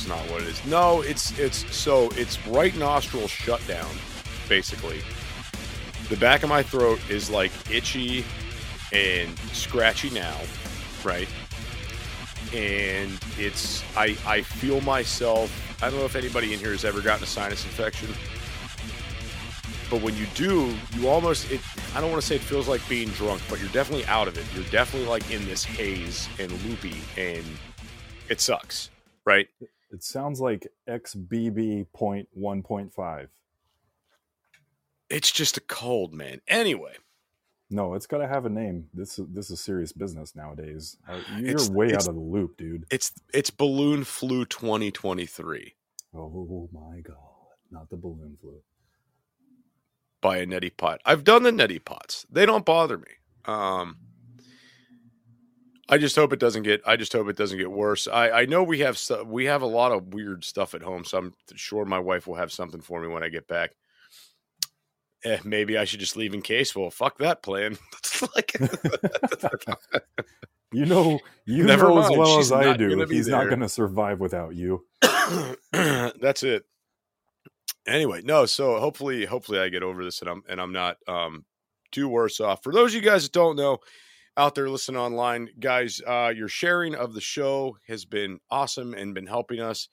That's not what it is. No, it's it's so it's right nostril shut down, basically. The back of my throat is like itchy and scratchy now, right? And it's I I feel myself. I don't know if anybody in here has ever gotten a sinus infection, but when you do, you almost it. I don't want to say it feels like being drunk, but you're definitely out of it. You're definitely like in this haze and loopy, and it sucks, sounds like XBB point one point five. It's just a cold, man. Anyway, No, it's got to have a name. This is this is serious business nowadays. Uh, You're It's- way it's- out of the loop, dude. it's it's balloon flu 2023 Oh my god, not the balloon flu. by a neti pot. I've done the neti pots. They don't bother me. Um I just hope it doesn't get I just hope it doesn't get worse. I I know we have stu- we have a lot of weird stuff at home, so I'm sure my wife will have something for me when I get back. Eh, maybe I should just leave in case. Well, fuck that plan. Like You know, you Never know as well she's as I do. He's not going to survive without you. that's it. Anyway, no. So hopefully, hopefully, I get over this and I'm and I'm not um too worse off. For those of you guys that don't know, out there listening online, guys, uh, your sharing of the show has been awesome and been helping us.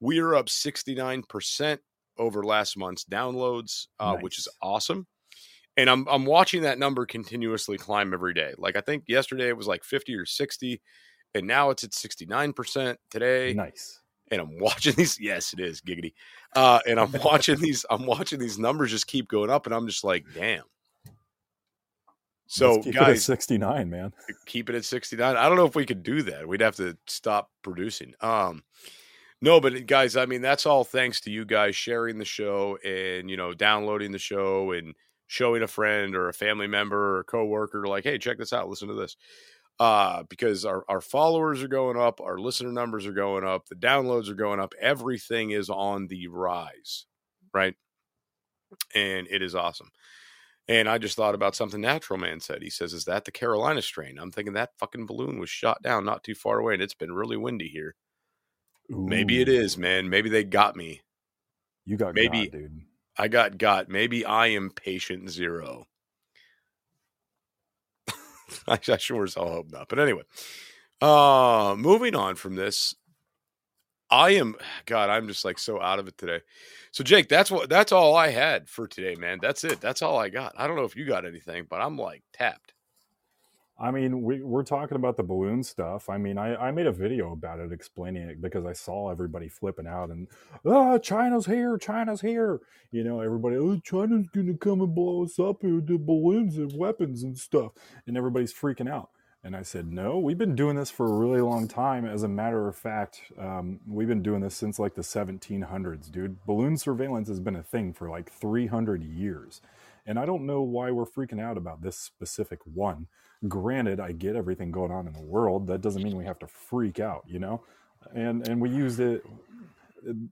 We are up sixty nine percent over last month's downloads, uh, which is awesome. And I'm I'm watching that number continuously climb every day. Like I think yesterday it was like fifty or sixty, and now it's at sixty nine percent today Nice. and I'm watching these. Yes, it is giggity. Uh, and I'm watching these. I'm watching these numbers just keep going up, and I'm just like, damn. So, Let's keep it at guys, 69, man. keep it at 69. I don't know if we could do that. We'd have to stop producing. Um, no, but guys, I mean, that's all thanks to you guys sharing the show and you know downloading the show and showing a friend or a family member or a coworker like, hey, check this out, listen to this. Uh, because our, our followers are going up, our listener numbers are going up, the downloads are going up, everything is on the rise, right? And it is awesome. And I just thought about something Natural Man said. He says, Is that the Carolina strain? I'm thinking that fucking balloon was shot down not too far away and it's been really windy here. Maybe it is, man. Maybe they got me. You got maybe- got, dude. I got got. Maybe I am patient zero. I, I sure as hell hope not. But anyway, uh, moving on from this, I am God. I'm just like so out of it today. So Jake, that's what that's all I had for today, man. That's it. That's all I got. I don't know if you got anything, but I'm like tapped. I mean, we, we're talking about the balloon stuff. I mean, I, I made a video about it explaining it because I saw everybody flipping out and, ah, China's here, China's here. You know, everybody, oh, China's going to come and blow us up with the balloons and weapons and stuff. And everybody's freaking out. And I said, no, we've been doing this for a really long time. As a matter of fact, um, we've been doing this since like the 1700s, dude. Balloon surveillance has been a thing for like 300 years. And I don't know why we're freaking out about this specific one granted i get everything going on in the world that doesn't mean we have to freak out you know and and we used it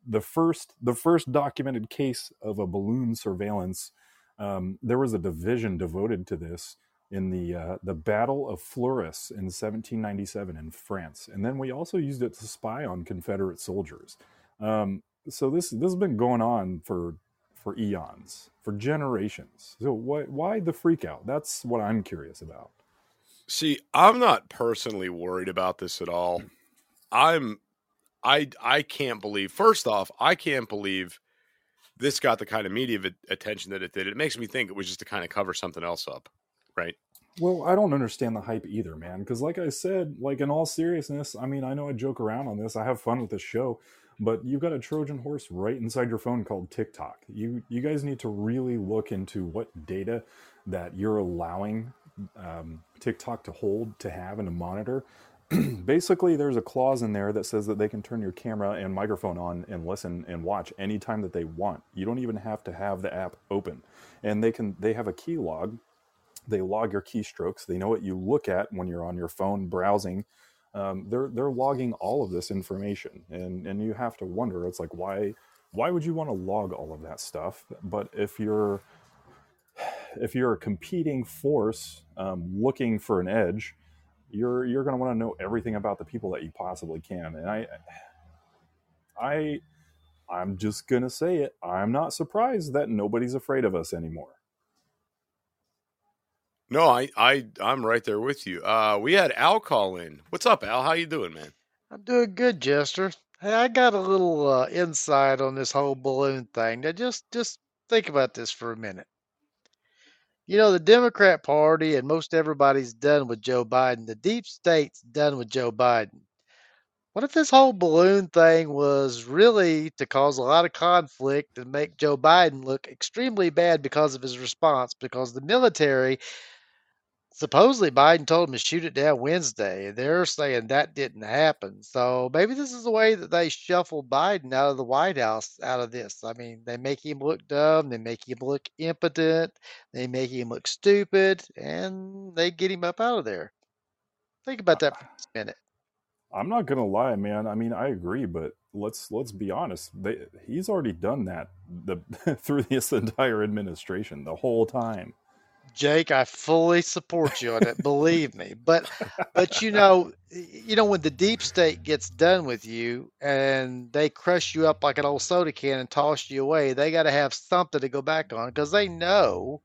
the first the first documented case of a balloon surveillance um, there was a division devoted to this in the uh, the battle of Fleurus in 1797 in France and then we also used it to spy on confederate soldiers um, so this this has been going on for for eons for generations so why why the freak out that's what i'm curious about See, I'm not personally worried about this at all. I'm I I can't believe. First off, I can't believe this got the kind of media attention that it did. It makes me think it was just to kind of cover something else up, right? Well, I don't understand the hype either, man. Because, like I said, like in all seriousness, I mean, I know I joke around on this. I have fun with this show, but you've got a Trojan horse right inside your phone called TikTok. You you guys need to really look into what data that you're allowing um, TikTok to hold, to have, and to monitor. Basically, there's a clause in there that says that they can turn your camera and microphone on and listen and watch anytime that they want. You don't even have to have the app open, and they can. They have a key log. They log your keystrokes. They know what you look at when you're on your phone browsing. Um, they're they're logging all of this information, and and you have to wonder. It's like why why would you want to log all of that stuff? But if you're if you're a competing force um, looking for an edge, you're you're going to want to know everything about the people that you possibly can. And I, I, I'm just going to say it. I'm not surprised that nobody's afraid of us anymore. No, I, I, I'm right there with you. Uh, we had Al call in. What's up, Al? How you doing, man? I'm doing good, Jester. Hey, I got a little uh, insight on this whole balloon thing. Now, just just think about this for a minute. You know, the Democrat Party and most everybody's done with Joe Biden. The deep state's done with Joe Biden. What if this whole balloon thing was really to cause a lot of conflict and make Joe Biden look extremely bad because of his response? Because the military supposedly Biden told him to shoot it down Wednesday. They're saying that didn't happen. So maybe this is the way that they shuffle Biden out of the White House out of this. I mean, they make him look dumb, they make him look impotent, they make him look stupid, and they get him up out of there. Think about that for a minute. I'm not gonna lie, man. I mean, I agree, but let's let's be honest. They, he's already done that the through this entire administration the whole time. Jake, I fully support you on it. believe me. But but you know, you know when the deep state gets done with you and they crush you up like an old soda can and toss you away, they got to have something to go back on because they know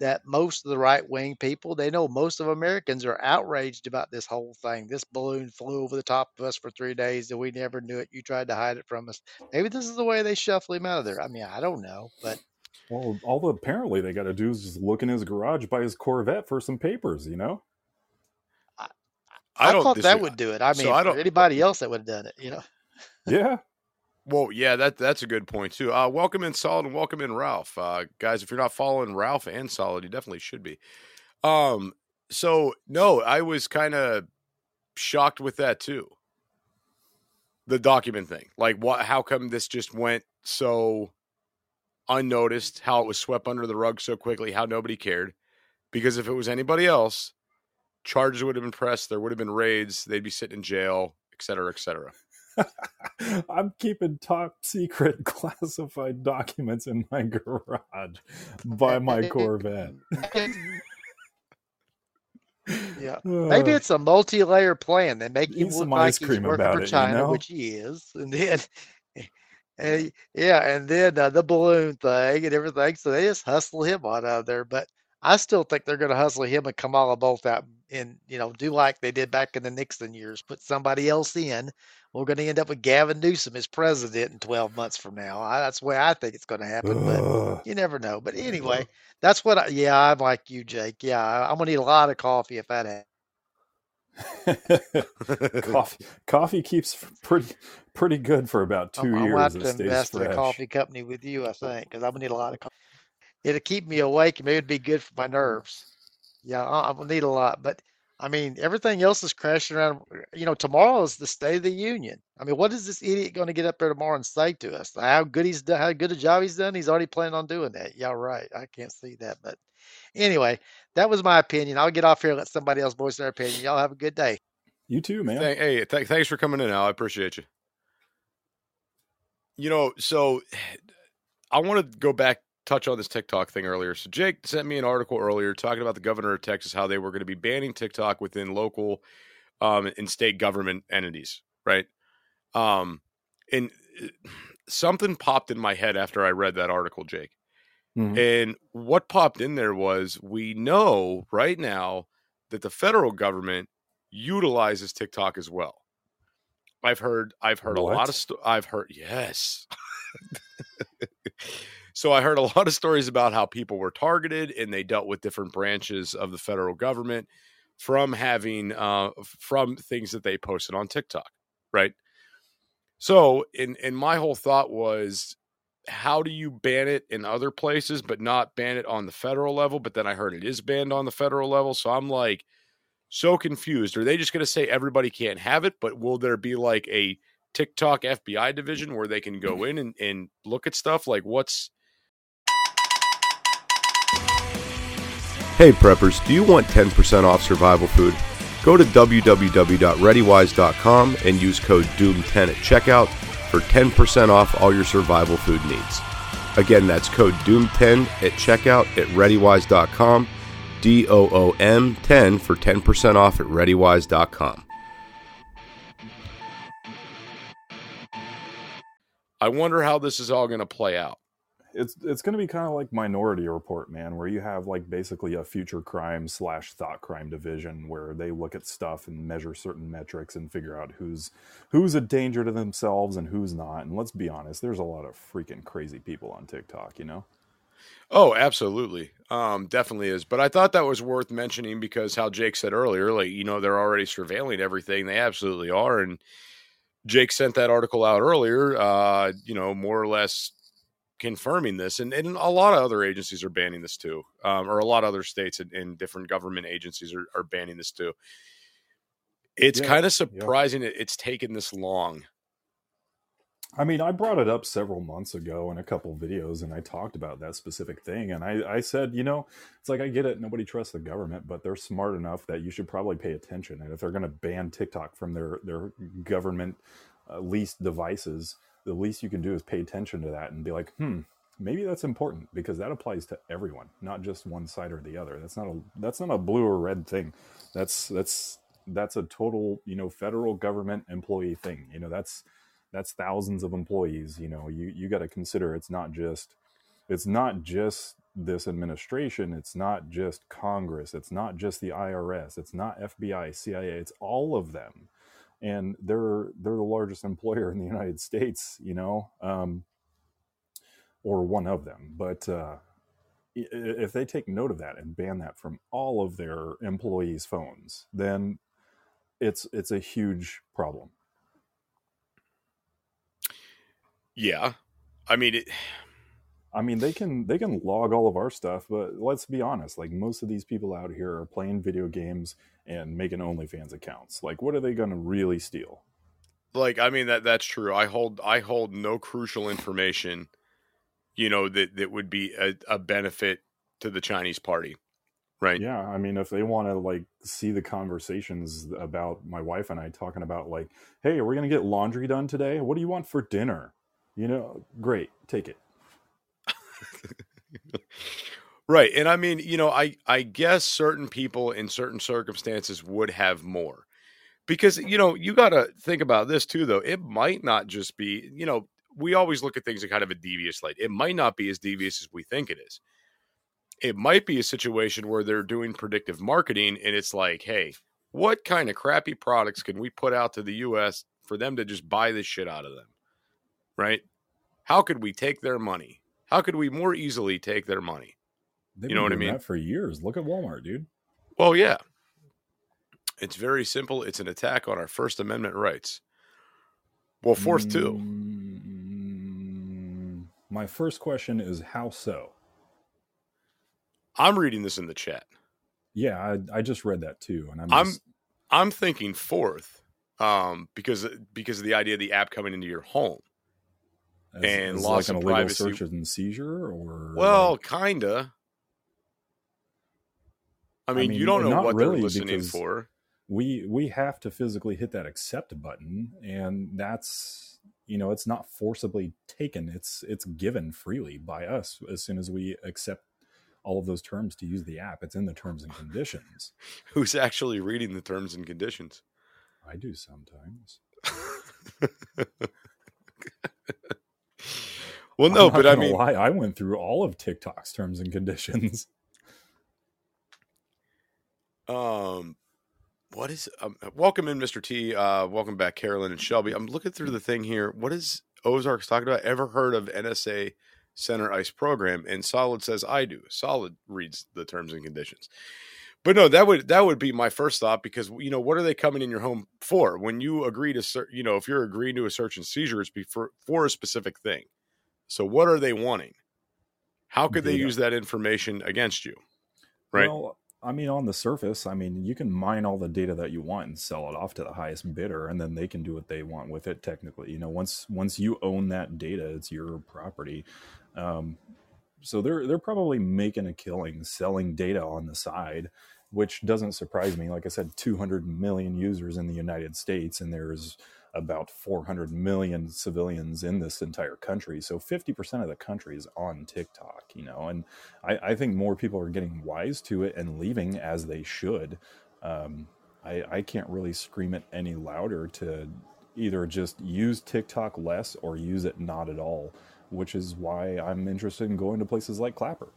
that most of the right wing people, they know most of Americans are outraged about this whole thing. This balloon flew over the top of us for three days and we never knew it. You tried to hide it from us. Maybe this is the way they shuffle him out of there. I mean, I don't know, but well, all the apparently they got to do is just look in his garage by his Corvette for some papers, you know. I, I, I thought disagree. that would do it. I mean, so I don't, anybody else that would have done it, you know. yeah. Well, yeah, that that's a good point too. Uh, welcome in Solid and welcome in Ralph, uh, guys. If you're not following Ralph and Solid, you definitely should be. Um, so no, I was kind of shocked with that too. The document thing, like, what? How come this just went so unnoticed, how it was swept under the rug so quickly, how nobody cared. Because if it was anybody else, charges would have been pressed, there would have been raids, they'd be sitting in jail, et cetera, et cetera. I'm keeping top secret classified documents in my garage by my Corvette. yeah, maybe it's a multi-layer plan. They make him look like he's working for China, you know? which he is, and then and yeah, and then uh, the balloon thing and everything. So they just hustle him on out of there. But I still think they're going to hustle him and Kamala both out and you know do like they did back in the Nixon years, put somebody else in. We're going to end up with Gavin Newsom as president in 12 months from now. I, that's the way I think it's going to happen, but you never know. But anyway, that's what I, yeah, I'm like you, Jake. Yeah, I'm going to need a lot of coffee if that happens. coffee, coffee keeps pretty pretty good for about 2 I'm, years. I'm to invest fresh. in a coffee company with you, I think, because I'm gonna need a lot of coffee. It'll keep me awake, and maybe it'd be good for my nerves. Yeah, I'm gonna need a lot, but I mean, everything else is crashing around. You know, tomorrow is the State of the Union. I mean, what is this idiot going to get up there tomorrow and say to us? How good he's done, how good a job he's done? He's already planning on doing that. Yeah, right. I can't see that, but anyway, that was my opinion. I'll get off here and let somebody else voice their opinion. Y'all have a good day. You too, man. Hey, th- thanks for coming in, Al. I appreciate you. You know, so I want to go back touch on this TikTok thing earlier. So Jake sent me an article earlier talking about the governor of Texas how they were going to be banning TikTok within local um, and state government entities, right? Um, and uh, something popped in my head after I read that article, Jake. Mm-hmm. And what popped in there was we know right now that the federal government utilizes TikTok as well. I've heard I've heard a lot of sto- I've heard yes. so I heard a lot of stories about how people were targeted and they dealt with different branches of the federal government from having uh from things that they posted on TikTok, right? So, in and my whole thought was how do you ban it in other places but not ban it on the federal level, but then I heard it is banned on the federal level, so I'm like so confused. Are they just going to say everybody can't have it, but will there be like a TikTok FBI division where they can go in and, and look at stuff? Like, what's Hey preppers, do you want 10% off survival food? Go to www.readywise.com and use code DOOM10 at checkout for 10% off all your survival food needs. Again, that's code DOOM10 at checkout at readywise.com, D O O M 10 for 10% off at readywise.com. I wonder how this is all going to play out. It's it's going to be kind of like Minority Report, man, where you have like basically a future crime slash thought crime division where they look at stuff and measure certain metrics and figure out who's who's a danger to themselves and who's not. And let's be honest, there's a lot of freaking crazy people on TikTok, you know. Oh, absolutely. Um, definitely is. But I thought that was worth mentioning because how Jake said earlier, like, you know, they're already surveilling everything. They absolutely are. And Jake sent that article out earlier, uh, you know, more or less confirming this. And, and a lot of other agencies are banning this too, um, or a lot of other states and, and different government agencies are, are banning this too. It's Yeah, kind of yeah. surprising it, it's taken this long. I mean, I brought it up several months ago in a couple videos, and I talked about that specific thing. And I, I said, you know, it's like I get it, nobody trusts the government, but they're smart enough that you should probably pay attention. And if they're going to ban TikTok from their their government uh, leased devices, the least you can do is pay attention to that and be like, hmm, maybe that's important because that applies to everyone, not just one side or the other. That's not a that's not a blue or red thing. That's that's that's a total you know federal government employee thing. You know that's that's thousands of employees you know you you got to consider it's not just it's not just this administration it's not just congress it's not just the irs it's not fbi cia it's all of them and they're they're the largest employer in the united states you know um or one of them but uh if they take note of that and ban that from all of their employees phones then it's it's a huge problem Yeah. I mean, it, I mean, they can they can log all of our stuff, but let's be honest. Like most of these people out here are playing video games and making OnlyFans accounts. Like, what are they going to really steal? like i mean that that's true i hold i hold no crucial information you know that that would be a, a benefit to the chinese party right Yeah, I mean, if they want to like see the conversations about my wife and I talking about like, hey, we're we going to get laundry done today? What do you want for dinner? You know, great, take it. right and i mean you know i i guess certain people in certain circumstances would have more because you know you got to think about this too though it might not just be you know we always look at things in kind of a devious light it might not be as devious as we think it is. It might be a situation where they're doing predictive marketing and it's like hey what kind of crappy products can we put out to the us for them to just buy this shit out of them? Right? How could we take their money how could we more easily take their money They've You know what I mean? For years. Look at Walmart, dude. Well, yeah. It's very simple. It's an attack on our First Amendment rights. Well, fourth too. Mm, my first question is how so? I'm reading this in the chat. Yeah, I, I just read that too, and I'm I'm just, I'm thinking fourth, um, because because of the idea of the app coming into your home. As, and as loss like an of illegal privacy. search and seizure, or Well, like- kinda. I I mean, mean, you don't know what really, they're listening for. we we have to physically hit that accept button and that's you know it's not forcibly taken it's it's given freely by us as soon as we accept all of those terms to use the app it's in the terms and conditions Who's actually reading the terms and conditions? i do sometimes well, no, but I mean, why i went through all of tiktok's terms and conditions Um, what is um, welcome in, Mr. T. Uh, welcome back, Carolyn and Shelby. I'm looking through the thing here. What is Ozarks talking about? Ever heard of NSA Center Ice program? And Solid says I do. Solid reads the terms and conditions. But no, that would that would be my first thought because you know what are they coming in your home for? When you agree to you know if you're agreeing to a search and seizure, it's for for a specific thing. So what are they wanting? How could they use that information against you? Right. Well, I mean, on the surface, I mean, you can mine all the data that you want and sell it off to the highest bidder, and then they can do what they want with it. Technically, you know, once once you own that data, it's your property. Um, so they're they're probably making a killing selling data on the side, which doesn't surprise me. Like I said, 200 million users in the United States, and there's about 400 million civilians in this entire country. So 50% of the country is on TikTok, you know, and I, I think more people are getting wise to it and leaving as they should. Um, I, I can't really scream it any louder to either just use TikTok less or use it not at all, which is why I'm interested in going to places like Clapper.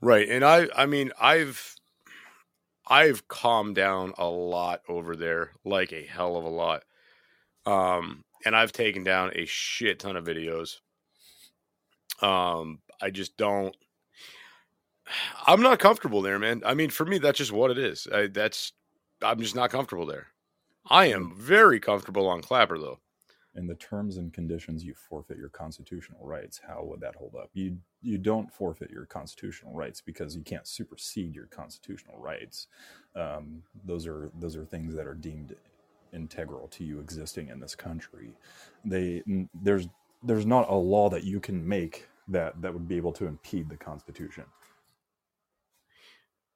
Right. And I I mean I've I've calmed down a lot over there, like a hell of a lot. Um and I've taken down a shit ton of videos. Um I just don't I'm not comfortable there, man. I mean, for me that's just what it is. I, that's I'm just not comfortable there. I am very comfortable on Clapper though. In the terms and conditions you forfeit your constitutional rights how would that hold up you you don't forfeit your constitutional rights because you can't supersede your constitutional rights um, those are those are things that are deemed integral to you existing in this country they there's there's not a law that you can make that that would be able to impede the constitution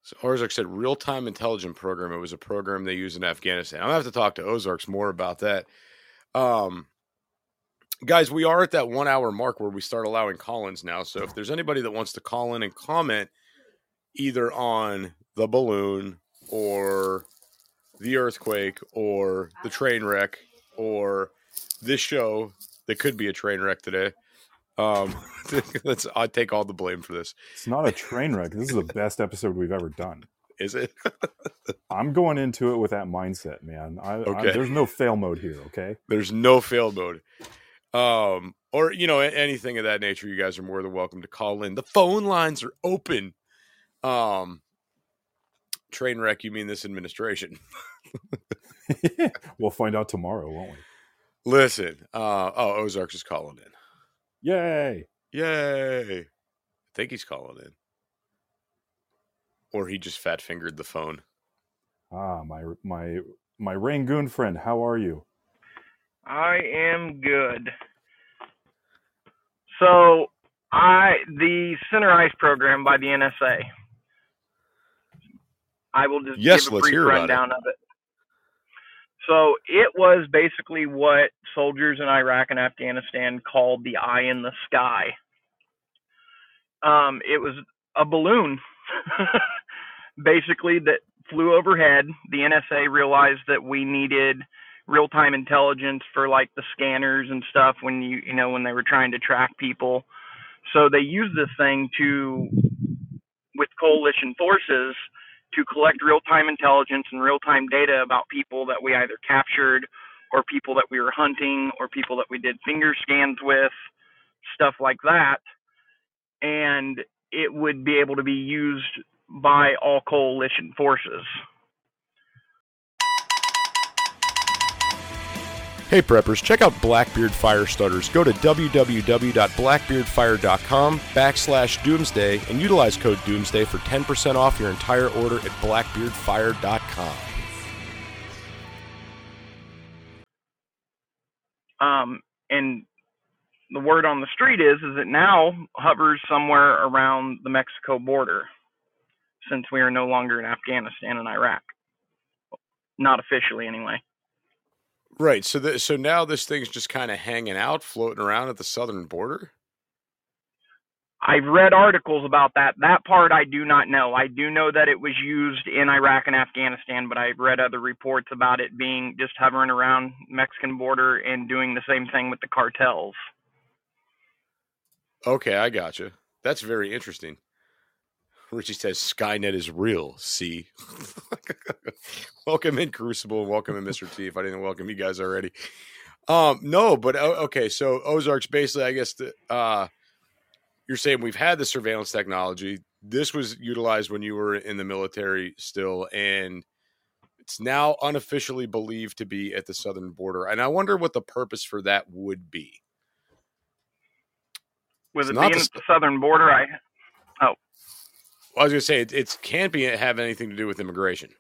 So Ozark said real time intelligence program. It was a program they use in Afghanistan. I'm gonna have to talk to Ozarks more about that. Um, guys, we are at that one hour mark where we start allowing call-ins now. So if there's anybody that wants to call in and comment either on the balloon or the earthquake or the train wreck or this show that could be a train wreck today. Um, let's I take all the blame for this. it's not a train wreck this is the best episode we've ever done Is it? i'm going into it with that mindset man I, I, Okay. there's no fail mode here okay There's no fail mode. Um, or you know, anything of that nature, you guys are more than welcome to call in. The phone lines are open. Um train wreck, you mean this administration. we'll find out tomorrow, won't we? Listen, uh oh, Ozarks is calling in. Yay! Yay. I think he's calling in. Or he just fat fingered the phone. Ah, my my my Rangoon friend, how are you? I am good. So, I the Center Ice program by the NSA. I will just Yes, give a let's brief hear about it. of it. So it was basically what soldiers in Iraq and Afghanistan called the eye in the sky. Um, it was a balloon, basically that flew overhead. The NSA realized that we needed real-time intelligence for like the scanners and stuff when you you know when they were trying to track people. So they used this thing to with coalition forces to collect real-time intelligence and real-time data about people that we either captured or people that we were hunting or people that we did finger scans with, stuff like that. And it would be able to be used by all coalition forces. Hey preppers, check out Blackbeard Fire Starters. Go to www.blackbeardfire.com backslash doomsday and utilize code doomsday for 10% off your entire order at blackbeardfire.com. Um, and the word on the street is is it now hovers somewhere around the Mexico border, since we are no longer in Afghanistan and Iraq. Not officially, anyway. Right. So th- so now this thing's just kind of hanging out, floating around at the southern border. I've read articles about that. That part I do not know. I do know that it was used in Iraq and Afghanistan, but I've read other reports about it being just hovering around Mexican border and doing the same thing with the cartels. Okay, I gotcha. That's very interesting. Richie says Skynet is real. See, welcome in Crucible. Welcome in Mr. T. If I didn't welcome you guys already, um, no, but okay. So Ozarks, basically, I guess the, uh, you're saying we've had the surveillance technology. This was utilized when you were in the military still, and it's now unofficially believed to be at the southern border. And I wonder what the purpose for that would be. With it's it being the, at the southern border, I oh, I was going to say it, it can't be have anything to do with immigration.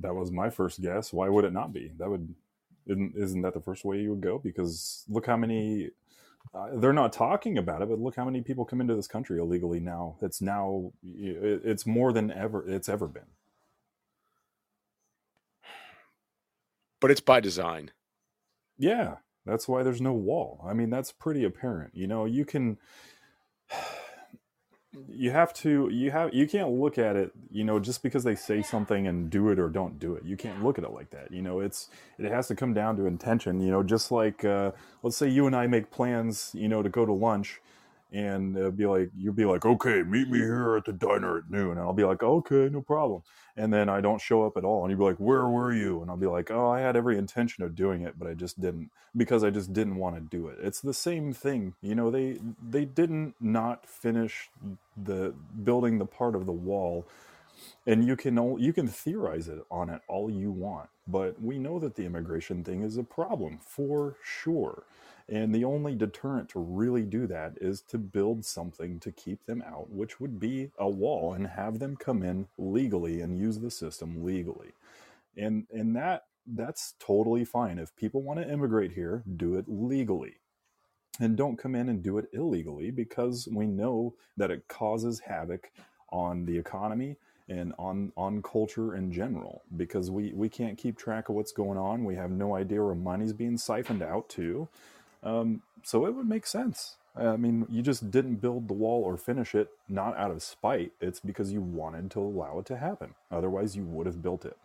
That was my first guess. Why would it not be? That would isn't isn't that the first way you would go? Because look how many uh, they're not talking about it, but look how many people come into this country illegally now. It's now it's more than ever it's ever been. But it's by design. Yeah, that's why there's no wall. I mean, that's pretty apparent. You know, you can you have to you have you can't look at it you know just because they say something and do it or don't do it. You can't look at it like that you know it's it has to come down to intention you know just like uh, let's say you and i make plans you know to go to lunch and uh, be like you'll be like okay meet me here at the diner at noon. And i'll be like okay no problem. And then i don't show up at all. And you'll be like where were you? And i'll be like oh i had every intention of doing it but i just didn't because i just didn't want to do it. It's the same thing you know they they didn't not finish the building the part of the wall and you can all, you can theorize it on it all you want but we know that the immigration thing is a problem for sure and the only deterrent to really do that is to build something to keep them out, which would be a wall and have them come in legally and use the system legally. And and that that's totally fine. If people want to immigrate here, do it legally. And don't come in and do it illegally because we know that it causes havoc on the economy and on on culture in general because we we can't keep track of what's going on we have no idea where money's being siphoned out to um, so it would make sense. I mean, you just didn't build the wall or finish it not out of spite. It's because you wanted to allow it to happen. Otherwise, you would have built it.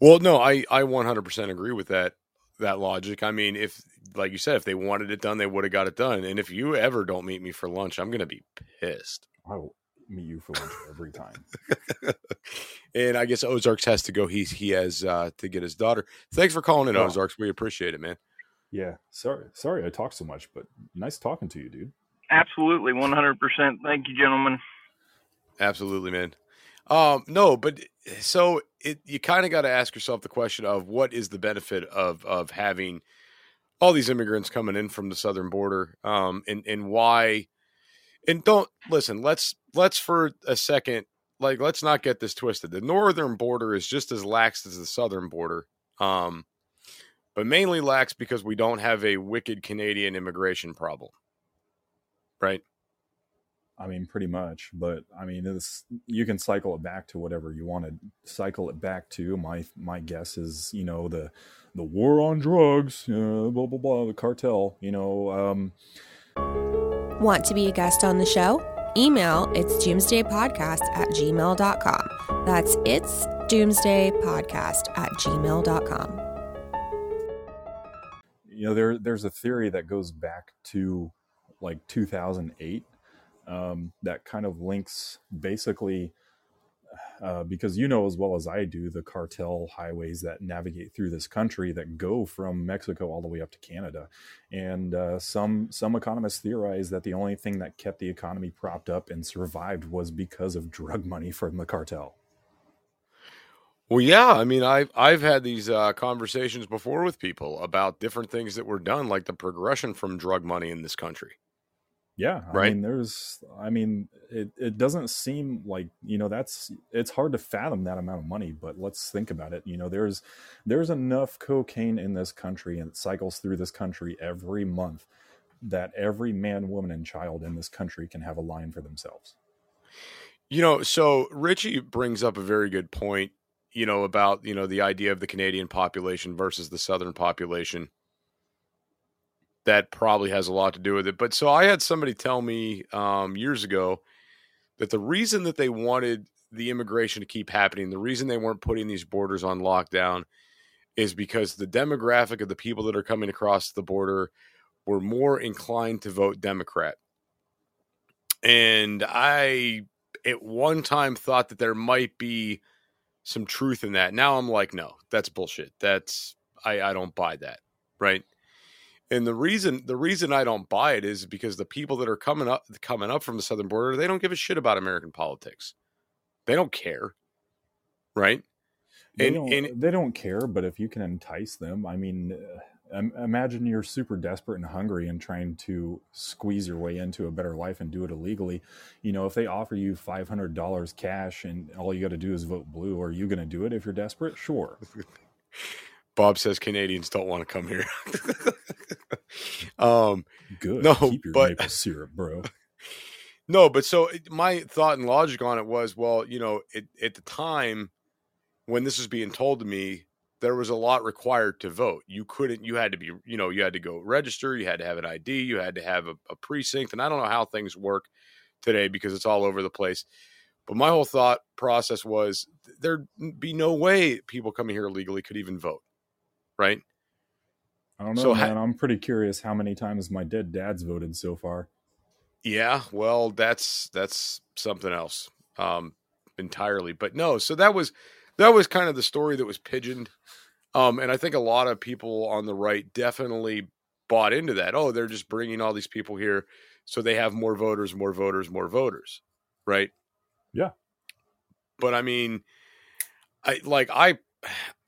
Well, no, I I 100% agree with that that logic. I mean, if like you said, if they wanted it done, they would have got it done. And if you ever don't meet me for lunch, I'm going to be pissed. I will meet you for lunch every time. and I guess Ozarks has to go. He he has uh, to get his daughter. Thanks for calling in, oh. Ozarks. We appreciate it, man. Yeah, sorry, sorry, I talk so much, but nice talking to you, dude. Absolutely, one hundred percent. Thank you, gentlemen. Absolutely, man. Um, no, but so it you kind of got to ask yourself the question of what is the benefit of of having all these immigrants coming in from the southern border, um, and and why and don't listen let's let's for a second like let's not get this twisted. The northern border is just as lax as the southern border um but mainly lax because we don't have a wicked canadian immigration problem. Right? I mean pretty much but i mean this you can cycle it back to whatever you want to cycle it back to. My my guess is you know the the war on drugs uh, blah blah blah the cartel you know um Want to be a guest on the show? Email it's doomsdaypodcast at gmail.com. That's it's doomsdaypodcast at gmail.com. You know, there there's a theory that goes back to like 2008 um, that kind of links basically uh, because you know as well as I do the cartel highways that navigate through this country that go from Mexico all the way up to Canada, and uh, some some economists theorize that the only thing that kept the economy propped up and survived was because of drug money from the cartel. Well, yeah, I mean, I've I've had these uh, conversations before with people about different things that were done, like the progression from drug money in this country. Yeah, I right. mean, there's, I mean, it, it doesn't seem like you know that's it's hard to fathom that amount of money. But let's think about it. You know, there's there's enough cocaine in this country and it cycles through this country every month that every man, woman, and child in this country can have a line for themselves. You know, so Richie brings up a very good point. You know about you know the idea of the Canadian population versus the Southern population that probably has a lot to do with it. But so I had somebody tell me um, years ago that the reason that they wanted the immigration to keep happening, the reason they weren't putting these borders on lockdown, is because the demographic of the people that are coming across the border were more inclined to vote Democrat. And I, at one time, thought that there might be some truth in that. Now I'm like, no, that's bullshit. That's I, I don't buy that. Right. And the reason the reason I don't buy it is because the people that are coming up coming up from the southern border, they don't give a shit about American politics. They don't care. Right? They, And- don't, and- they don't care, but if you can entice them, I mean, uh, imagine you're super desperate and hungry and trying to squeeze your way into a better life and do it illegally. You know, if they offer you $500 cash and all you got to do is vote blue, are you going to do it if you're desperate? Sure. Bob says Canadians don't want to come here. um Good. No, Keep your but- maple syrup, bro. No, but so it- my thought and logic on it was, well, you know, it, at the time when this was being told to me, there was a lot required to vote. You couldn't, you had to be, you know, you had to go register, you had to have an ID, you had to have a, a precinct, and I don't know how things work today because it's all over the place. But my whole thought process was there'd be no way people coming here illegally could even vote, right? I don't know, So man. I'm pretty curious how many times my dead dad's voted so far. Yeah, well, that's that's something else um entirely. But no, so that was that was kind of the story that was pigeoned. Um and I think a lot of people on the right definitely bought into that. Oh, they're just bringing all these people here so they have more voters, more voters, more voters, right? Yeah. But I mean I like I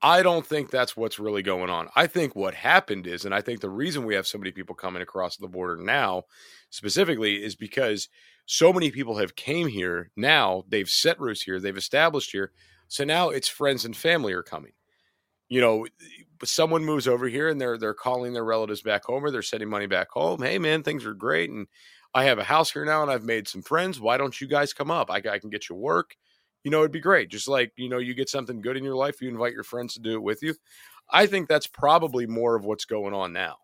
I don't think that's what's really going on. I think what happened is and I think the reason we have so many people coming across the border now specifically is because so many people have came here now they've set roots here they've established here so now it's friends and family are coming. You know someone moves over here and they're they're calling their relatives back home or they're sending money back home hey man things are great and i have a house here now and i've made some friends. Why don't you guys come up? I, I can get you work you know it'd be great. Just like you know you get something good in your life you invite your friends to do it with you. I think that's probably more of what's going on now.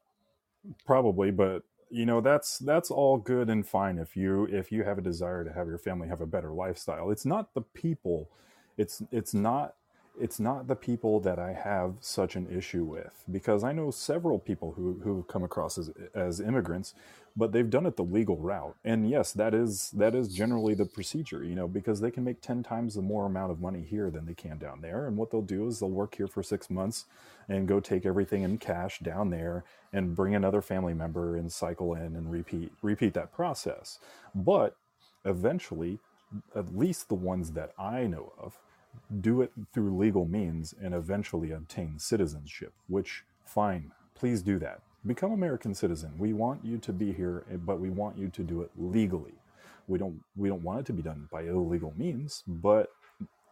Probably but you know that's that's all good and fine if you if you have a desire to have your family have a better lifestyle. It's not the people. It's it's not it's not the people that I have such an issue with because I know several people who who come across as as immigrants, but they've done it the legal route. And yes, that is that is generally the procedure, you know, because they can make 10 times the more amount of money here than they can down there. And what they'll do is they'll work here for 6 months and go take everything in cash down there and bring another family member and cycle in and repeat repeat that process. But eventually, at least the ones that I know of do it through legal means and eventually obtain citizenship, which, fine, please do that. Become American citizen. We want you to be here, eh, but we want you to do it legally. We don't we don't want it to be done by illegal means, but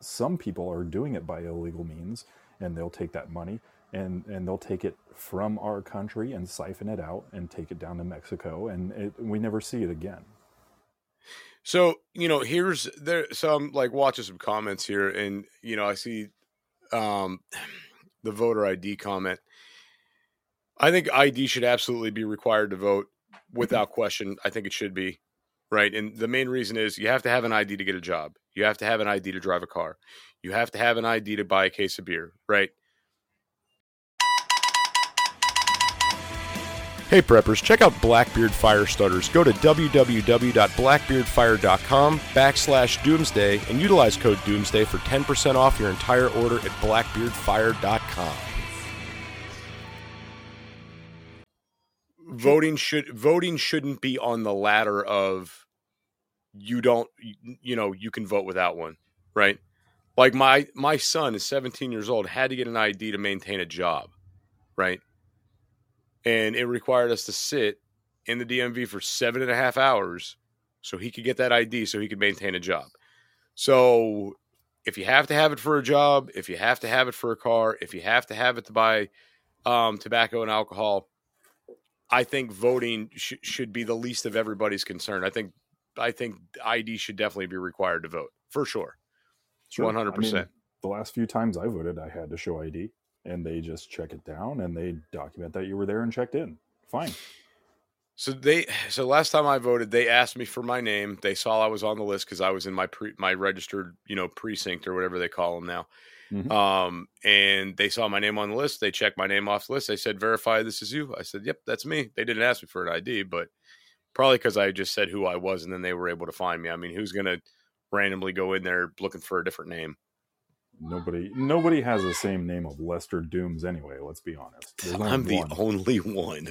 some people are doing it by illegal means and they'll take that money and and they'll take it from our country and siphon it out and take it down to Mexico and it, we never see it again. So, you know, here's there so I'm like watching some comments here and you know, I see um the voter ID comment. I think ID should absolutely be required to vote without question. I think it should be. Right? And the main reason is you have to have an ID to get a job. You have to have an ID to drive a car. You have to have an ID to buy a case of beer, right? Hey preppers, check out Blackbeard Fire Starters. Go to www.blackbeardfire.com backslash doomsday and utilize code doomsday for 10% off your entire order at blackbeardfire.com. Voting should voting shouldn't be on the ladder of you don't you know you can vote without one, right? Like my my son is 17 years old, had to get an ID to maintain a job, right? And it required us to sit in the DMV for seven and a half hours so he could get that ID so he could maintain a job. So if you have to have it for a job, if you have to have it for a car, if you have to have it to buy um, tobacco and alcohol, I think voting sh- should be the least of everybody's concern. I think I think ID should definitely be required to vote for sure. One hundred percent. The last few times I voted, I had to show ID, and they just check it down and they document that you were there and checked in. Fine. So they so last time I voted, they asked me for my name. They saw I was on the list because I was in my pre, my registered you know precinct or whatever they call them now. Mhm. Um, and they saw my name on the list. They checked my name off the list. They said, "Verify this is you." I said, "Yep, that's me." They didn't ask me for an ID, but Probably because I just said who I was, and then they were able to find me. I mean, who's gonna randomly go in there looking for a different name? Nobody, nobody has the same name of Lester Dooms anyway. Let's be honest. I'm the one. only one.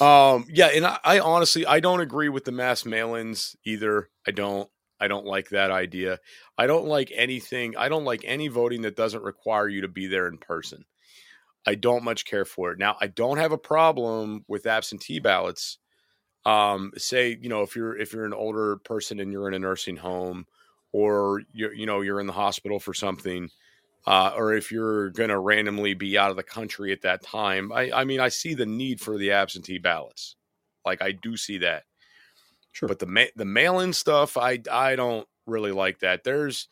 um, yeah, and I, I honestly I don't agree with the mass mail-ins either. I don't. I don't like that idea. I don't like anything. I don't like any voting that doesn't require you to be there in person. I don't much care for it. Now, I don't have a problem with absentee ballots. Um, say, you know, if you're if you're an older person and you're in a nursing home, or you you know you're in the hospital for something, uh, or if you're going to randomly be out of the country at that time, I, I mean, I see the need for the absentee ballots. Like I do see that. Sure. But the ma- the mail-in stuff, I I don't really like that. There's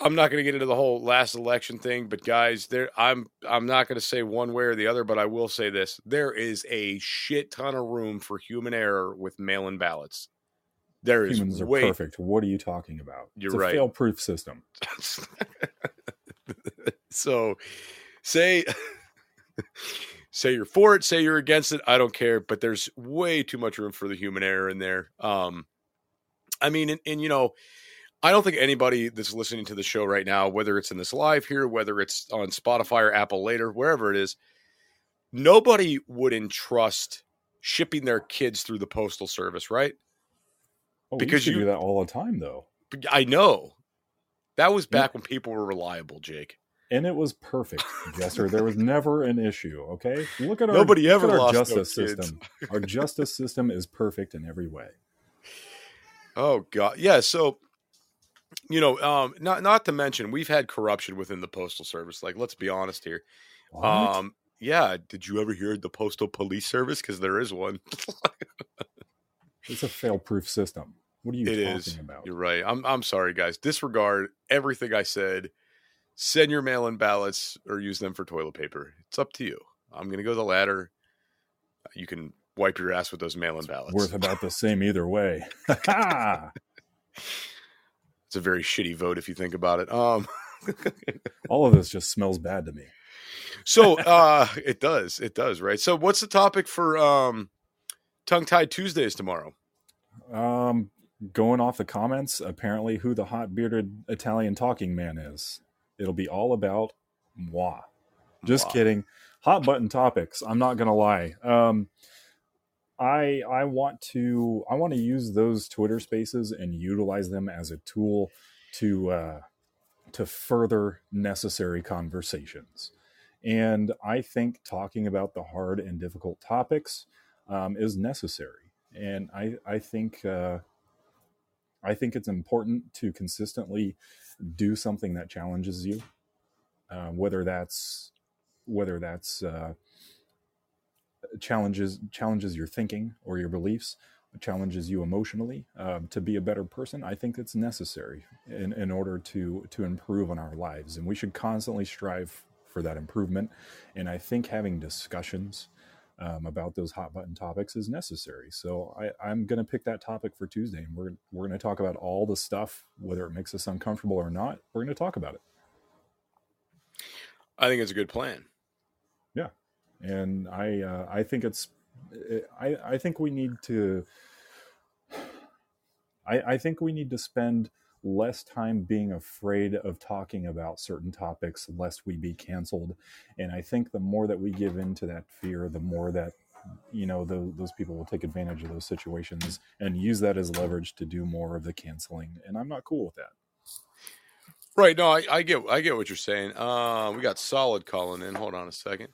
I'm not going to get into the whole last election thing, but guys, there I'm I'm not going to say one way or the other, but I will say this: there is a shit ton of room for human error with mail-in ballots. There is Humans are way perfect. What are you talking about? You're it's a right. fail-proof system. so say say you're for it say you're against it i don't care but there's way too much room for the human error in there um i mean and, and you know i don't think anybody that's listening to the show right now whether it's in this live here whether it's on spotify or apple later wherever it is nobody would entrust shipping their kids through the postal service right Oh, Because you- do that all the time, though, i know that was back when people were reliable jake and it was perfect, Jester. there was never an issue. Okay, look at our Nobody ever our lost no justice kids. system. our justice system is perfect in every way. Oh god, yeah. So, you know, um, not not to mention we've had corruption within the postal service. Like, let's be honest here. What? Um, yeah. Did you ever hear the postal police service? Because there is one. it's a fail-proof system. What are you It talking is. about? You're right. I'm I'm sorry, guys. Disregard everything I said. Send your mail-in ballots or use them for toilet paper. It's up to you. I'm gonna go the latter. You can wipe your ass with those mail-in ballots. Worth about the same either way. It's a very shitty vote if you think about it. Um. all of this just smells bad to me. So uh it does. It does, right? So what's the topic for um tongue tied Tuesdays tomorrow? Um, going off the comments, apparently who the hot bearded Italian talking man is. It'll be all about moi. Just Moi. kidding. Hot button topics. I'm not gonna lie. Um, I I want to I want to use those Twitter Spaces and utilize them as a tool to uh, to further necessary conversations. And I think talking about the hard and difficult topics um, is necessary. And I I think uh, I think it's important to consistently do something that challenges you, uh, whether that's whether that's uh, challenges challenges your thinking or your beliefs, challenges you emotionally um, to be a better person. I think it's necessary in, in order to to improve on our lives, and we should constantly strive for that improvement. And I think having discussions um, about those hot button topics is necessary. So I, I'm going to pick that topic for Tuesday, and we're we're going to talk about all the stuff, whether it makes us uncomfortable or not. We're going to talk about it. I think it's a good plan. Yeah, and I uh, I think it's I I think we need to I I think we need to spend less time being afraid of talking about certain topics lest we be canceled and I think the more that we give into that fear the more that you know those, those people will take advantage of those situations and use that as leverage to do more of the canceling and I'm not cool with that Right. No, I, I get I get what you're saying. Uh, we got solid calling in. Hold on a second.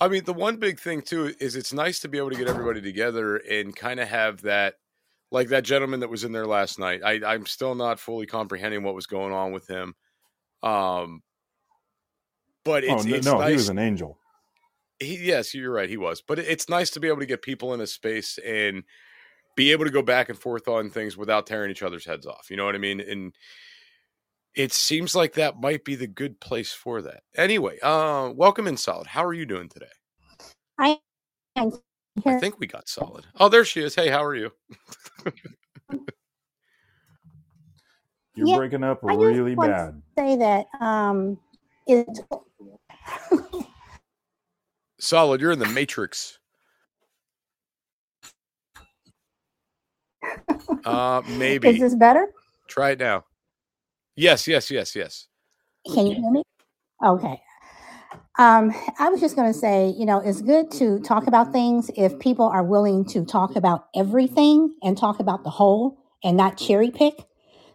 I mean, the one big thing too is it's nice to be able to get everybody together and kind of have that, like that gentleman that was in there last night. I, I'm still not fully comprehending what was going on with him. Um, but it's, oh no, it's no nice. he was an angel he, yes, you're right. He was, but it's nice to be able to get people in a space and be able to go back and forth on things without tearing each other's heads off. You know what I mean? And it seems like that might be the good place for that. Anyway, uh, welcome in, solid. How are you doing today? I am here. I think we got solid. Oh, there she is. Hey, how are you? Um You're yeah, breaking up I really bad. say that um, solid. You're in the matrix. Uh, maybe. Is this better? Try it now. Yes, yes, yes, yes. Can you hear me? Okay. Um, I was just going to say, you know, it's good to talk about things if people are willing to talk about everything and talk about the whole and not cherry pick.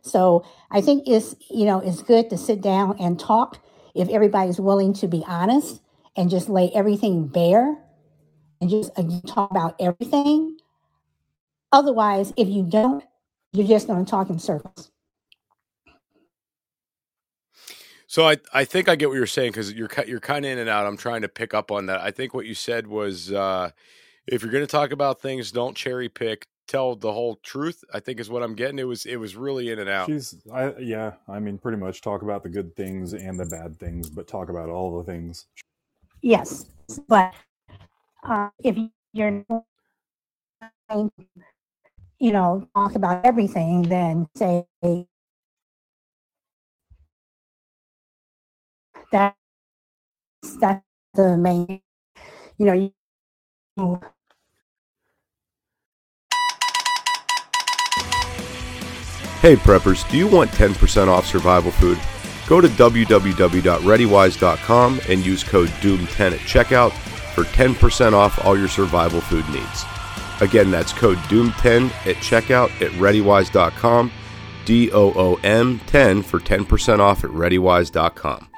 So I think it's, you know, it's good to sit down and talk if everybody's willing to be honest and just lay everything bare and just uh, talk about everything. Otherwise, if you don't, you're just going to talk in circles. So I, I think I get what you're saying because you're you're kind of in and out. I'm trying to pick up on that. I think what you said was uh, if you're going to talk about things, don't cherry pick. Tell the whole truth. I think is what I'm getting. It was it was really in and out. She's, I, yeah, I mean, pretty much talk about the good things and the bad things, but talk about all the things. Yes, but uh, if you're, you know, talk about everything, then say that that's the main, you know, you, Hey preppers, do you want 10% off survival food? Go to www.readywise.com and use code DOOM10 at checkout for 10% off all your survival food needs. Again, that's code DOOM10 at checkout at readywise.com, D O O M 10 for 10% off at readywise.com.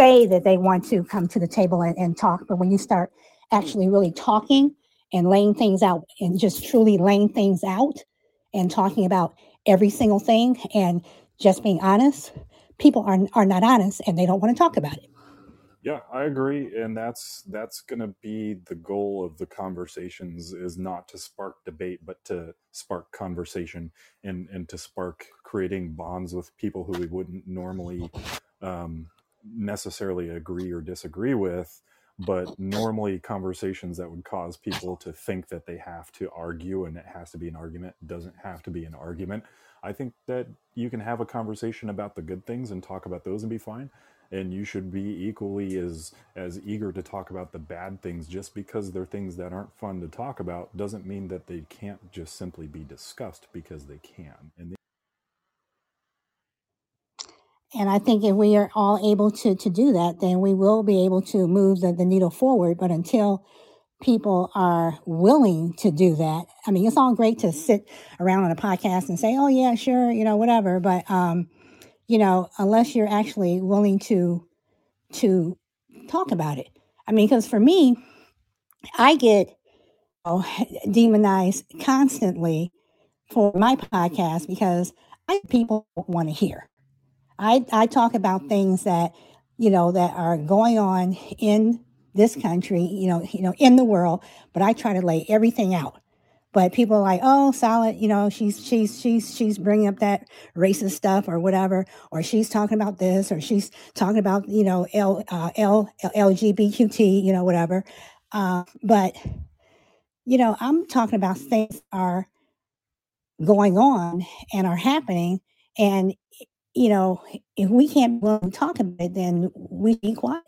say that they want to come to the table and, and talk, but when you start actually really talking and laying things out and just truly laying things out and talking about every single thing and just being honest, people are, are not honest and they don't want to talk about it. Yeah, I agree, and that's that's going to be the goal of the conversations is not to spark debate, but to spark conversation and and to spark creating bonds with people who we wouldn't normally um, necessarily agree or disagree with, but normally conversations that would cause people to think that they have to argue and it has to be an argument doesn't have to be an argument. I think that you can have a conversation about the good things and talk about those and be fine and you should be equally as as eager to talk about the bad things just because they're things that aren't fun to talk about doesn't mean that they can't just simply be discussed because they can and And I think if we are all able to, to do that, then we will be able to move the, the needle forward. But until people are willing to do that, I mean, it's all great to sit around on a podcast and say, oh, yeah, sure, you know, whatever. But, um, you know, unless you're actually willing to to talk about it. I mean, because for me, I get oh, demonized constantly for my podcast because I people want to hear. I, I talk about things that you know that are going on in this country, you know, you know, in the world, but I try to lay everything out. But people are like, oh, solid, you know, she's she's she's she's bringing up that racist stuff or whatever, or she's talking about this, or she's talking about you know L uh, L LGBTQT, you know, whatever. Uh, but you know, I'm talking about things are going on and are happening, and you know, if we can't be talk about it, then we be quiet.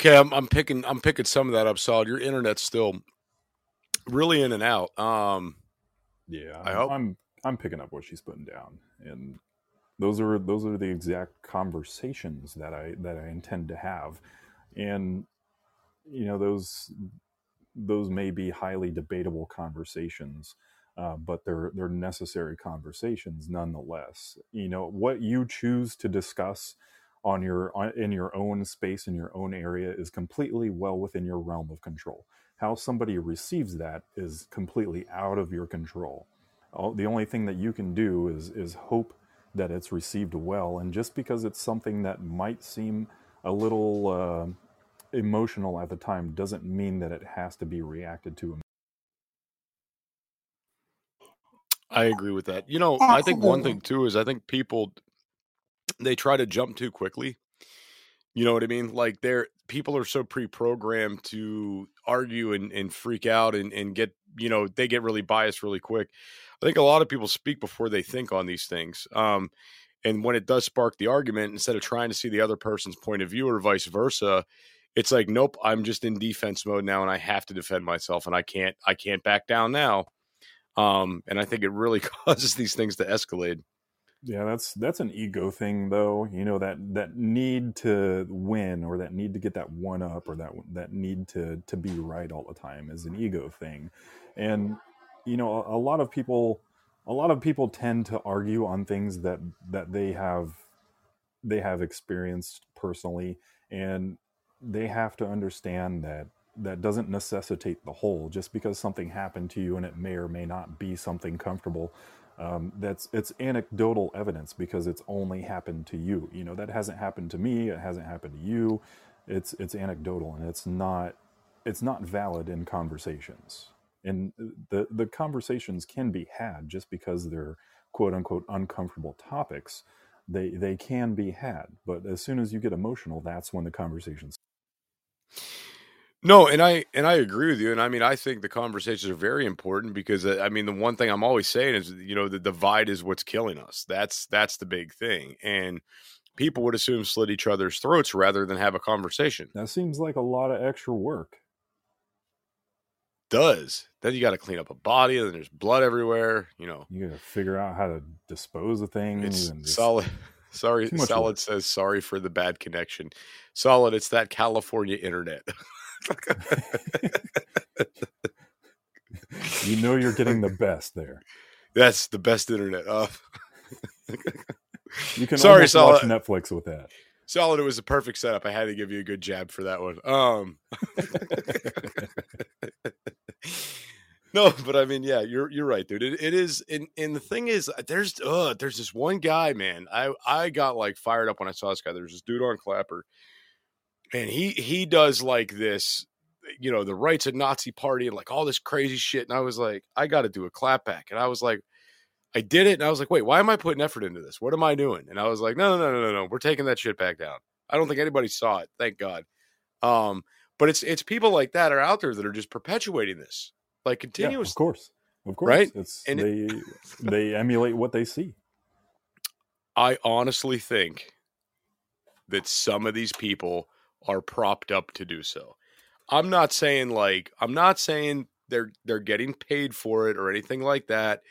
Okay, I'm, I'm picking I'm picking some of that up. Solid. Your internet's still really in and out. Um, yeah I hope- I'm i'm picking up what she's putting down and those are those are the exact conversations that i that i intend to have and you know those those may be highly debatable conversations uh, but they're they're necessary conversations nonetheless. You know what you choose to discuss on your on, in your own space in your own area is completely well within your realm of control. How somebody receives that is completely out of your control. All, the only thing that you can do is is hope that it's received well and just because it's something that might seem a little uh, emotional at the time doesn't mean that it has to be reacted to I agree with that. You know, I think one thing too is I think people they try to jump too quickly. You know what I mean? Like they're people are so pre-programmed to argue and, and freak out and, and get you know they get really biased really quick. I think a lot of people speak before they think on these things. Um, And when it does spark the argument, instead of trying to see the other person's point of view or vice versa, it's like, nope, I'm just in defense mode now and I have to defend myself and I can't I can't back down now. Um, and I think it really causes these things to escalate. Yeah, that's that's an ego thing though. You know that that need to win or that need to get that one up or that that need to to be right all the time is an ego thing. And you know, a, a lot of people a lot of people tend to argue on things that that they have they have experienced personally and they have to understand that that doesn't necessitate the whole. Just because something happened to you and it may or may not be something comfortable um, that's it's anecdotal evidence because it's only happened to you. You know that hasn't happened to me it hasn't happened to you. It's it's anecdotal and it's not it's not valid in conversations. And the the conversations can be had just because they're quote unquote uncomfortable topics. They they can be had but as soon as you get emotional that's when the conversations No, and I and I agree with you. And I mean, I think the conversations are very important because uh, I mean, the one thing I'm always saying is, you know, the divide is what's killing us. That's that's the big thing. And people would assume slit each other's throats rather than have a conversation. that seems like a lot of extra work Does then you got to clean up a body, and there's blood everywhere. You know, you gotta figure out how to dispose of things it's and just, solid. Sorry, solid work. says sorry for the bad connection. Solid, it's that California internet. you know you're getting the best there That's the best internet. Uh, you can Sorry, Solid. watch netflix with that Solid, it was a perfect setup. I had to give you a good jab for that one. Um, no, but I mean, yeah, you're you're right, dude. It, it is, and and the thing is, there's uh, there's this one guy, man. I I got like fired up when I saw this guy. There's this dude on Clapper, and he he does like this, you know, the rights of Nazi party and like all this crazy shit. And I was like, I got to do a clapback, and I was like. I did it, and I was like, "Wait, why am I putting effort into this? What am I doing?" And I was like, "No, no, no, no, no, we're taking that shit back down." I don't think anybody saw it, thank God. Um, but it's it's people like that are out there that are just perpetuating this, like yeah of course of course Right? it's And they they emulate what they see I honestly think that some of these people are propped up to do so. I'm not saying like I'm not saying they're they're getting paid for it or anything like that,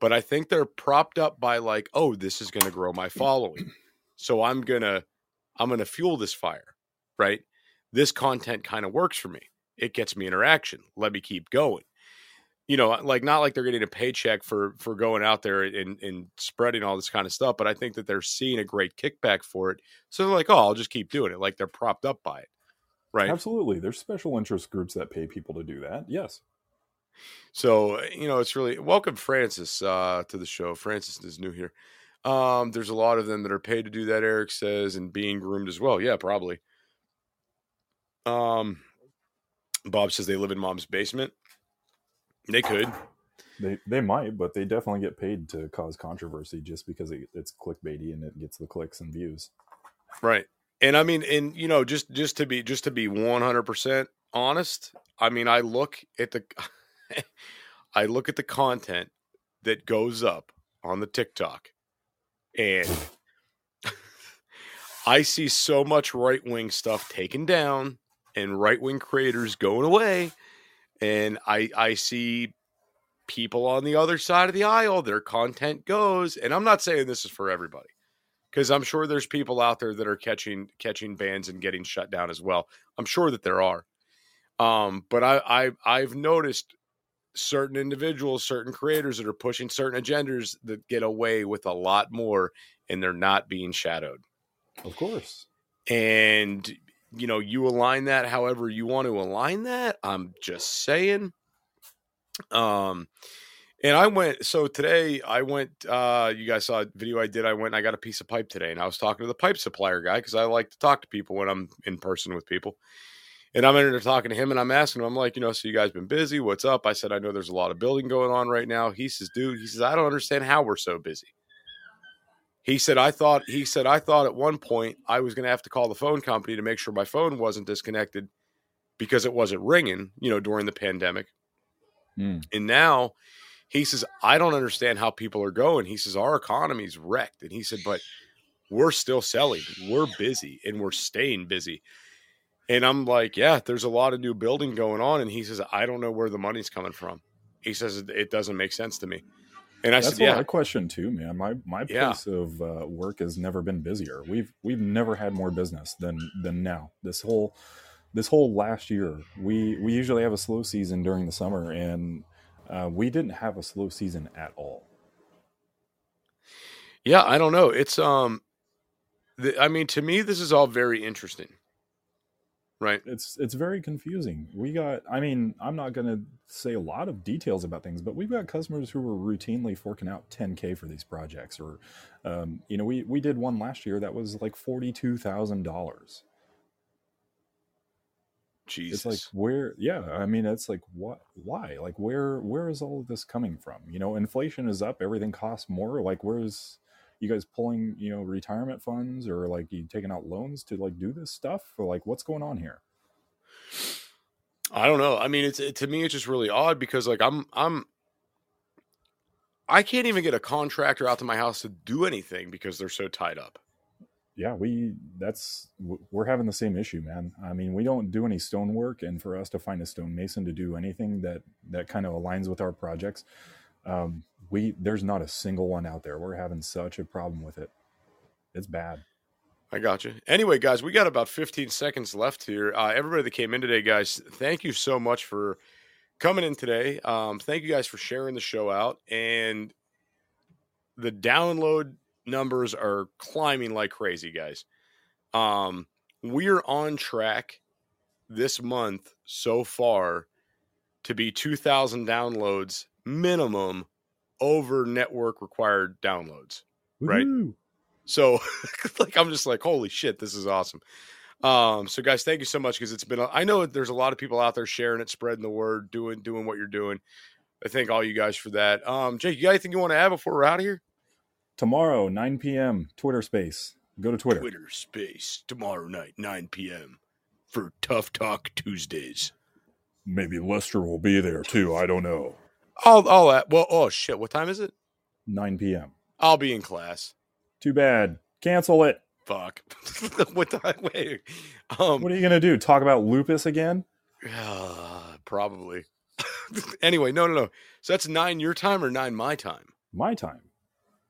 but I think they're propped up by like, oh, this is going to grow my following. So I'm going to I'm going to fuel this fire, right? This content kind of works for me. It gets me interaction. Let me keep going. You know, like not like they're getting a paycheck for for going out there and and spreading all this kind of stuff, but I think that they're seeing a great kickback for it. So they're like, "Oh, I'll just keep doing it." Like they're propped up by it. Right? absolutely there's special interest groups that pay people to do that yes So, you know, it's really welcome Francis uh to the show. Francis is new here. Um there's a lot of them that are paid to do that Eric says and being groomed as well. Yeah, probably. Um Bob says they live in mom's basement. They could. They they might, but they definitely get paid to cause controversy just because it, it's clickbaity and it gets the clicks and views. Right. And I mean and you know just just to be just to be 100% honest, I mean I look at the I look at the content that goes up on the TikTok and I see so much right-wing stuff taken down and right-wing creators going away and I I see people on the other side of the aisle their content goes and I'm not saying this is for everybody because I'm sure there's people out there that are catching catching bans and getting shut down as well. I'm sure that there are. Um, but I, I I've noticed certain individuals, certain creators that are pushing certain agendas that get away with a lot more and they're not being shadowed. Of course. And you know, you align that however you want to align that. I'm just saying. Um and I went so today I went uh you guys saw a video I did. I went I got a piece of pipe today and I was talking to the pipe supplier guy because I like to talk to people when I'm in person with people. And I'm in there talking to him and I'm asking him, I'm like, you know, so you guys been busy? What's up? I said, I know there's a lot of building going on right now. He says, dude, he says, I don't understand how we're so busy. He said, I thought, he said, I thought at one point I was going to have to call the phone company to make sure my phone wasn't disconnected because it wasn't ringing, you know, during the pandemic. Mm. And now He says, I don't understand how people are going. He says, Our economy's wrecked. And he said, But we're still selling. We're busy and we're staying busy. And I'm like, Yeah, there's a lot of new building going on. And he says, I don't know where the money's coming from. He says, It doesn't make sense to me. And I That's said, Yeah, I question too, man. My my Yeah. place of uh, work has never been busier. We've we've never had more business than than now. This whole this whole last year, we we usually have a slow season during the summer, and uh, we didn't have a slow season at all. yeah, I don't know. It's, um, the, I mean, to me, this is all very interesting. Right. It's it's very confusing. We got. I mean, I'm not going to say a lot of details about things, but we've got customers who were routinely forking out 10k for these projects, or um, you know, we we did one last year that was like forty two thousand dollars. Jesus. it's like where yeah i mean it's like what why like where where is all of this coming from you know inflation is up everything costs more like where's you guys pulling you know retirement funds or like you taking out loans to like do this stuff or like what's going on here I don't know. I mean, it's it, to me, it's just really odd because like I'm I'm I can't even get a contractor out to my house to do anything because they're so tied up. yeah we that's we're having the same issue man i mean we don't do any stonework and for us to find a stonemason to do anything that that kind of aligns with our projects um we there's not a single one out there we're having such a problem with it it's bad I got you. Anyway, guys, we got about 15 seconds left here. Uh, everybody that came in today, guys, thank you so much for coming in today. Um, thank you guys for sharing the show out. And the download numbers are climbing like crazy, guys. Um, we're on track this month so far to be 2,000 downloads minimum over network required downloads. Right. So like I'm just like, holy shit, this is awesome. Um, so guys, thank you so much because it's been. I know there's a lot of people out there sharing it, spreading the word, doing doing what you're doing. I thank all you guys for that. Um, Jake, you got anything you want to add before we're out of here? tomorrow 9 p.m twitter space go to twitter Twitter space tomorrow night, 9 p.m. for Tough Talk Tuesdays. maybe Jester will be there too i don't know I'll I'll well, oh shit, what time is it? 9 p.m I'll be in class. too bad cancel it Fuck. what time? Wait. Um, what are you gonna do talk about lupus again Uh, probably. anyway, no, no, no. So that's nine your time or nine my time? my time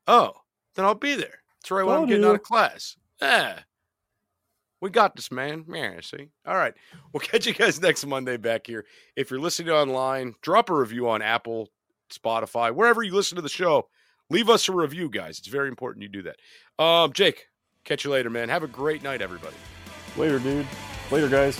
Oh, then I'll be there. That's right when I'm getting out of class. Yeah. We got this, man. Yeah, see? All right. We'll catch you guys next Monday back here. If you're listening online, drop a review on Apple, Spotify, wherever you listen to the show. Leave us a review, guys. It's very important you do that. Um, Jake, catch you later, man. Have a great night, everybody. later dude later guys